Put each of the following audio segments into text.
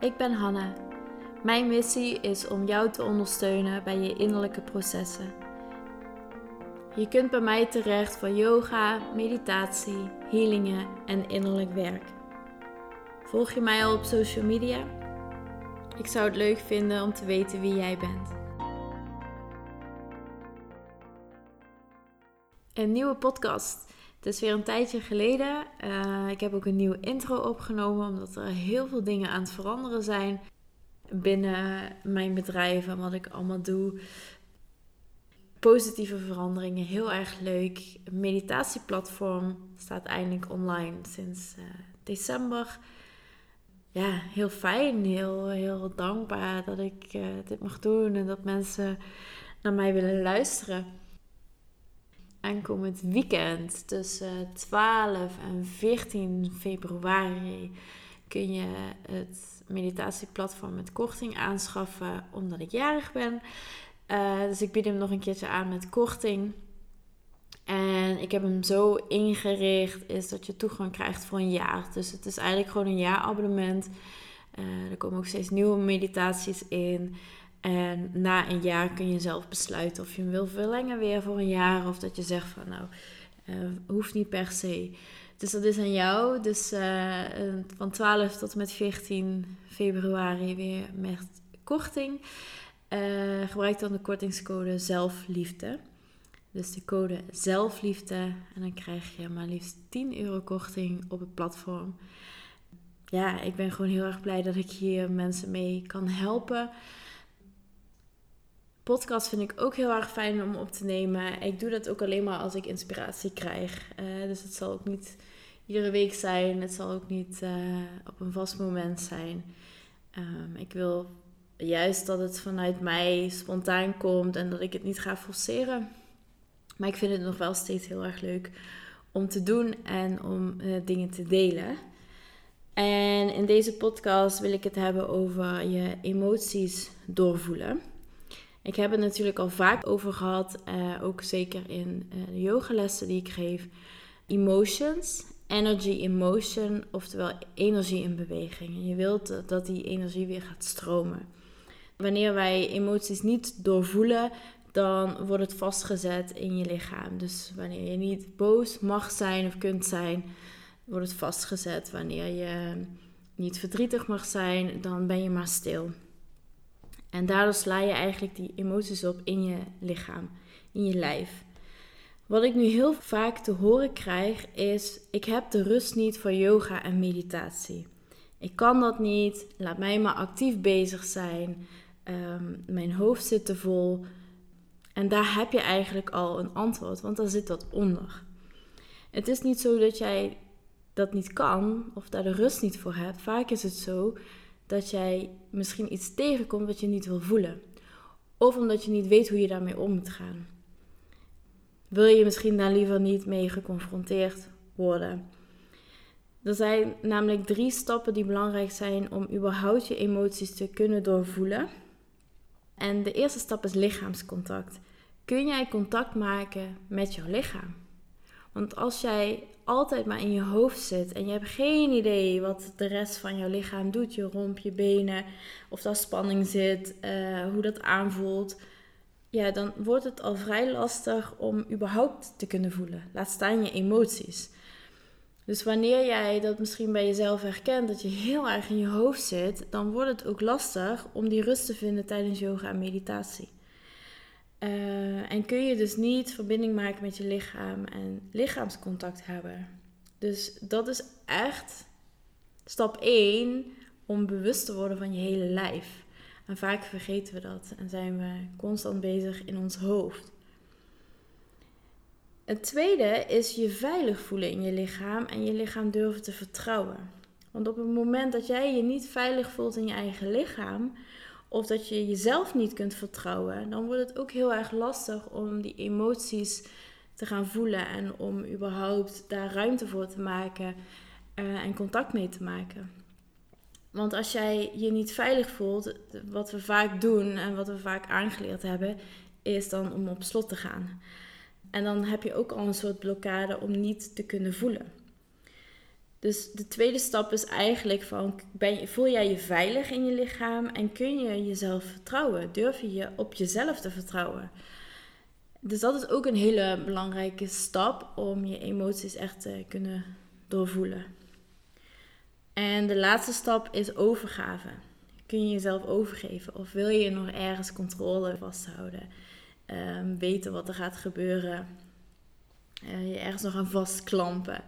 ik ben Hanna. Mijn missie is om jou te ondersteunen bij je innerlijke processen. Je kunt bij mij terecht voor yoga, meditatie, healingen en innerlijk werk. Volg je mij al op social media? Ik zou het leuk vinden om te weten wie jij bent. Een nieuwe podcast. Het is weer een tijdje geleden. Uh, ik heb ook een nieuwe intro opgenomen, omdat er heel veel dingen aan het veranderen zijn binnen mijn bedrijf en wat ik allemaal doe. Positieve veranderingen, heel erg leuk. Meditatieplatform staat eindelijk online sinds uh, december. Ja, heel fijn, heel, heel dankbaar dat ik uh, dit mag doen en dat mensen naar mij willen luisteren aankomend weekend tussen 12 en 14 februari kun je het meditatieplatform met korting aanschaffen omdat ik jarig ben. Uh, dus ik bied hem nog een keertje aan met korting. En ik heb hem zo ingericht is dat je toegang krijgt voor een jaar. Dus het is eigenlijk gewoon een jaarabonnement. Uh, er komen ook steeds nieuwe meditaties in. En na een jaar kun je zelf besluiten of je hem wil verlengen weer voor een jaar. Of dat je zegt van nou, uh, hoeft niet per se. Dus dat is aan jou. Dus uh, van 12 tot en met 14 februari weer met korting. Gebruik dan de kortingscode zelfliefde. Dus de code zelfliefde. En dan krijg je maar liefst 10 euro korting op het platform. Ja, ik ben gewoon heel erg blij dat ik hier mensen mee kan helpen podcast vind ik ook heel erg fijn om op te nemen. Ik doe dat ook alleen maar als ik inspiratie krijg. Uh, dus het zal ook niet iedere week zijn. Het zal ook niet uh, op een vast moment zijn. Um, ik wil juist dat het vanuit mij spontaan komt en dat ik het niet ga forceren. Maar ik vind het nog wel steeds heel erg leuk om te doen en om uh, dingen te delen. En in deze podcast wil ik het hebben over je emoties doorvoelen. Ik heb het natuurlijk al vaak over gehad, uh, ook zeker in uh, de yogalessen die ik geef. Emotions, energy in motion, oftewel energie in beweging. En je wilt dat die energie weer gaat stromen. Wanneer wij emoties niet doorvoelen, dan wordt het vastgezet in je lichaam. Dus wanneer je niet boos mag zijn of kunt zijn, wordt het vastgezet. Wanneer je niet verdrietig mag zijn, dan ben je maar stil. En daardoor sla je eigenlijk die emoties op in je lichaam, in je lijf. Wat ik nu heel vaak te horen krijg is: ik heb de rust niet voor yoga en meditatie. Ik kan dat niet. Laat mij maar actief bezig zijn. Ehm, mijn hoofd zit te vol. En daar heb je eigenlijk al een antwoord, want daar zit dat onder. Het is niet zo dat jij dat niet kan of daar de rust niet voor hebt. Vaak is het zo dat jij misschien iets tegenkomt wat je niet wil voelen. Of omdat je niet weet hoe je daarmee om moet gaan. Wil je misschien daar liever niet mee geconfronteerd worden? Er zijn namelijk drie stappen die belangrijk zijn om überhaupt je emoties te kunnen doorvoelen. En de eerste stap is lichaamscontact. Kun jij contact maken met jouw lichaam? Want als jij altijd maar in je hoofd zit en je hebt geen idee wat de rest van jouw lichaam doet, je romp, je benen, of daar spanning zit, uh, hoe dat aanvoelt, ja, dan wordt het al vrij lastig om überhaupt te kunnen voelen. Laat staan je emoties. Dus wanneer jij dat misschien bij jezelf herkent, dat je heel erg in je hoofd zit, dan wordt het ook lastig om die rust te vinden tijdens yoga en meditatie. Uh, en kun je dus niet verbinding maken met je lichaam en lichaamscontact hebben. Dus dat is echt stap 1 om bewust te worden van je hele lijf. En vaak vergeten we dat en zijn we constant bezig in ons hoofd. Het tweede is je veilig voelen in je lichaam en je lichaam durven te vertrouwen. Want op het moment dat jij je niet veilig voelt in je eigen lichaam, of dat je jezelf niet kunt vertrouwen, dan wordt het ook heel erg lastig om die emoties te gaan voelen en om überhaupt daar ruimte voor te maken uh, en contact mee te maken. Want als jij je niet veilig voelt, wat we vaak doen en wat we vaak aangeleerd hebben, is dan om op slot te gaan. En dan heb je ook al een soort blokkade om niet te kunnen voelen. Dus de tweede stap is eigenlijk van, ben je, voel jij je veilig in je lichaam en kun je jezelf vertrouwen? Durf je je op jezelf te vertrouwen? Dus dat is ook een hele belangrijke stap om je emoties echt te kunnen doorvoelen. En de laatste stap is overgave. Kun je jezelf overgeven of wil je nog ergens controle vasthouden? Um, weten wat er gaat gebeuren? Uh, je ergens nog aan vastklampen?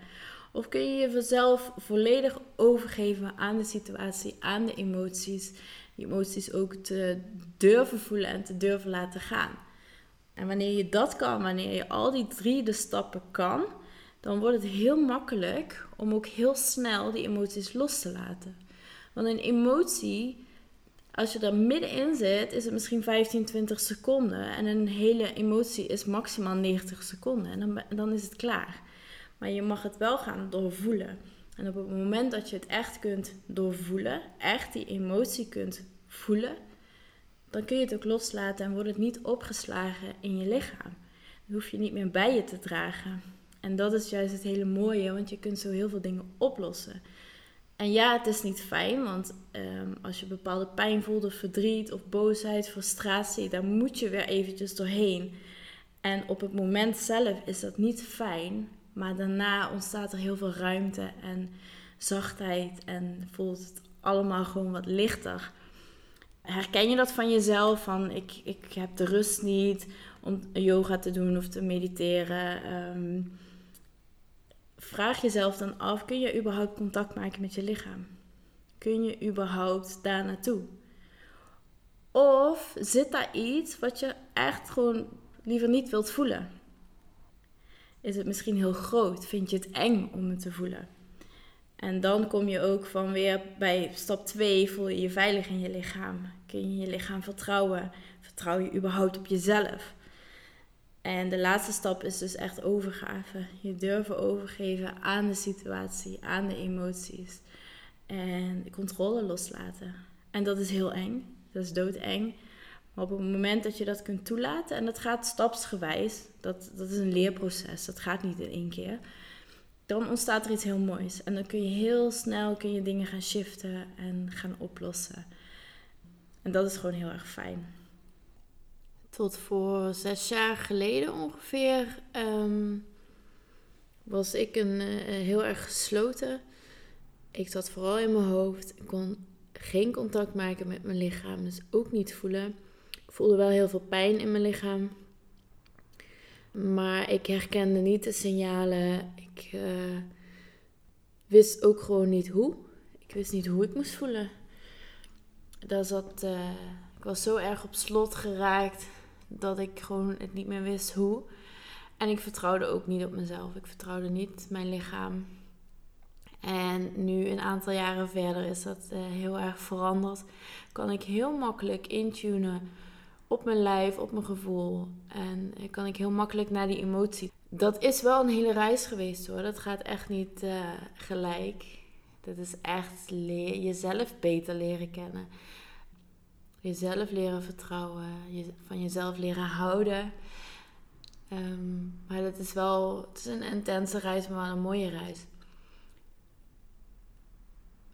Of kun je jezelf volledig overgeven aan de situatie, aan de emoties? Die emoties ook te durven voelen en te durven laten gaan. En wanneer je dat kan, wanneer je al die drie de stappen kan, dan wordt het heel makkelijk om ook heel snel die emoties los te laten. Want een emotie, als je er middenin zit, is het misschien 15, 20 seconden. En een hele emotie is maximaal 90 seconden. En dan, dan is het klaar. Maar je mag het wel gaan doorvoelen. En op het moment dat je het echt kunt doorvoelen, echt die emotie kunt voelen, dan kun je het ook loslaten en wordt het niet opgeslagen in je lichaam. Dan hoef je niet meer bij je te dragen. En dat is juist het hele mooie, want je kunt zo heel veel dingen oplossen. En ja, het is niet fijn, want ehm, als je bepaalde pijn voelt, of verdriet, of boosheid, frustratie, daar moet je weer eventjes doorheen. En op het moment zelf is dat niet fijn, maar daarna ontstaat er heel veel ruimte en zachtheid en voelt het allemaal gewoon wat lichter. Herken je dat van jezelf? Van ik, ik heb de rust niet om yoga te doen of te mediteren. Ehm, vraag jezelf dan af: kun je überhaupt contact maken met je lichaam? Kun je überhaupt daar naartoe? Of zit daar iets wat je echt gewoon liever niet wilt voelen? Is het misschien heel groot? Vind je het eng om het te voelen? En dan kom je ook van weer bij stap 2, voel je je veilig in je lichaam. Kun je je lichaam vertrouwen? Vertrouw je überhaupt op jezelf? En de laatste stap is dus echt overgave. Je durven overgeven aan de situatie, aan de emoties. En controle loslaten. En dat is heel eng. Dat is doodeng. Maar op het moment dat je dat kunt toelaten, en dat gaat stapsgewijs, dat, dat is een leerproces, dat gaat niet in één keer dan ontstaat er iets heel moois. En dan kun je heel snel kun je dingen gaan shiften en gaan oplossen. En dat is gewoon heel erg fijn. Tot voor zes jaar geleden ongeveer ehm, was ik een, uh, heel erg gesloten. Ik zat vooral in mijn hoofd. Ik kon geen contact maken met mijn lichaam, dus ook niet voelen. Voelde wel heel veel pijn in mijn lichaam. Maar ik herkende niet de signalen. Ik uh, wist ook gewoon niet hoe. Ik wist niet hoe ik moest voelen. Daar zat, uh, ik was zo erg op slot geraakt dat ik gewoon het niet meer wist hoe. En ik vertrouwde ook niet op mezelf. Ik vertrouwde niet mijn lichaam. En nu een aantal jaren verder is dat uh, heel erg veranderd. Kan ik heel makkelijk intunen op mijn lijf, op mijn gevoel. En kan ik heel makkelijk naar die emotie. Dat is wel een hele reis geweest hoor. Dat gaat echt niet uh, gelijk. Dat is echt jezelf beter leren kennen. Jezelf leren vertrouwen. Je, van jezelf leren houden. Um, maar dat is wel het is een intense reis, maar wel een mooie reis.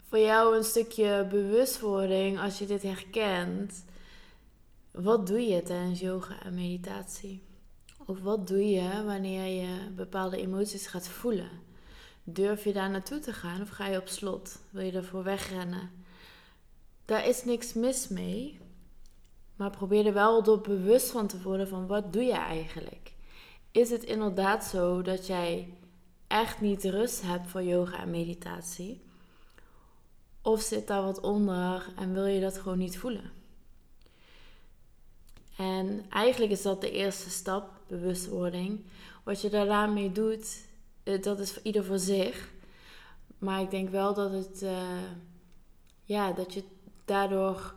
Voor jou een stukje bewustwording als je dit herkent wat doe je tijdens yoga en meditatie? Of wat doe je wanneer je bepaalde emoties gaat voelen? Durf je daar naartoe te gaan of ga je op slot? Wil je ervoor wegrennen? Daar is niks mis mee. Maar probeer er wel door bewust van te worden van wat doe je eigenlijk? Is het inderdaad zo dat jij echt niet rust hebt voor yoga en meditatie? Of zit daar wat onder en wil je dat gewoon niet voelen? En eigenlijk is dat de eerste stap, bewustwording. Wat je daarmee doet, eh, dat is ieder voor zich. Maar ik denk wel dat het, uh, ja, dat je daardoor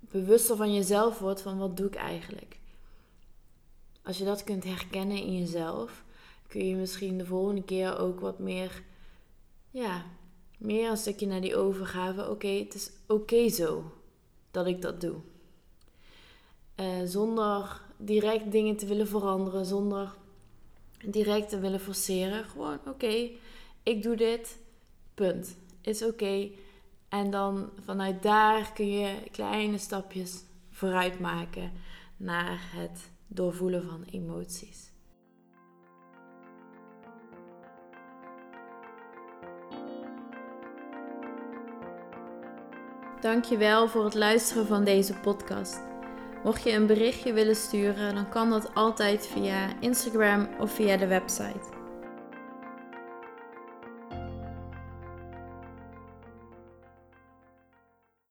bewuster van jezelf wordt van wat doe ik eigenlijk. Als je dat kunt herkennen in jezelf, kun je misschien de volgende keer ook wat meer, ja, meer een stukje naar die overgave. Oké, het is oké zo dat ik dat doe. Uh, zonder direct dingen te willen veranderen, zonder direct te willen forceren. Gewoon, oké, ik doe dit. Punt. Is oké. En dan vanuit daar kun je kleine stapjes vooruit maken naar het doorvoelen van emoties. Dankjewel voor het luisteren van deze podcast. Mocht je een berichtje willen sturen, dan kan dat altijd via Instagram of via de website.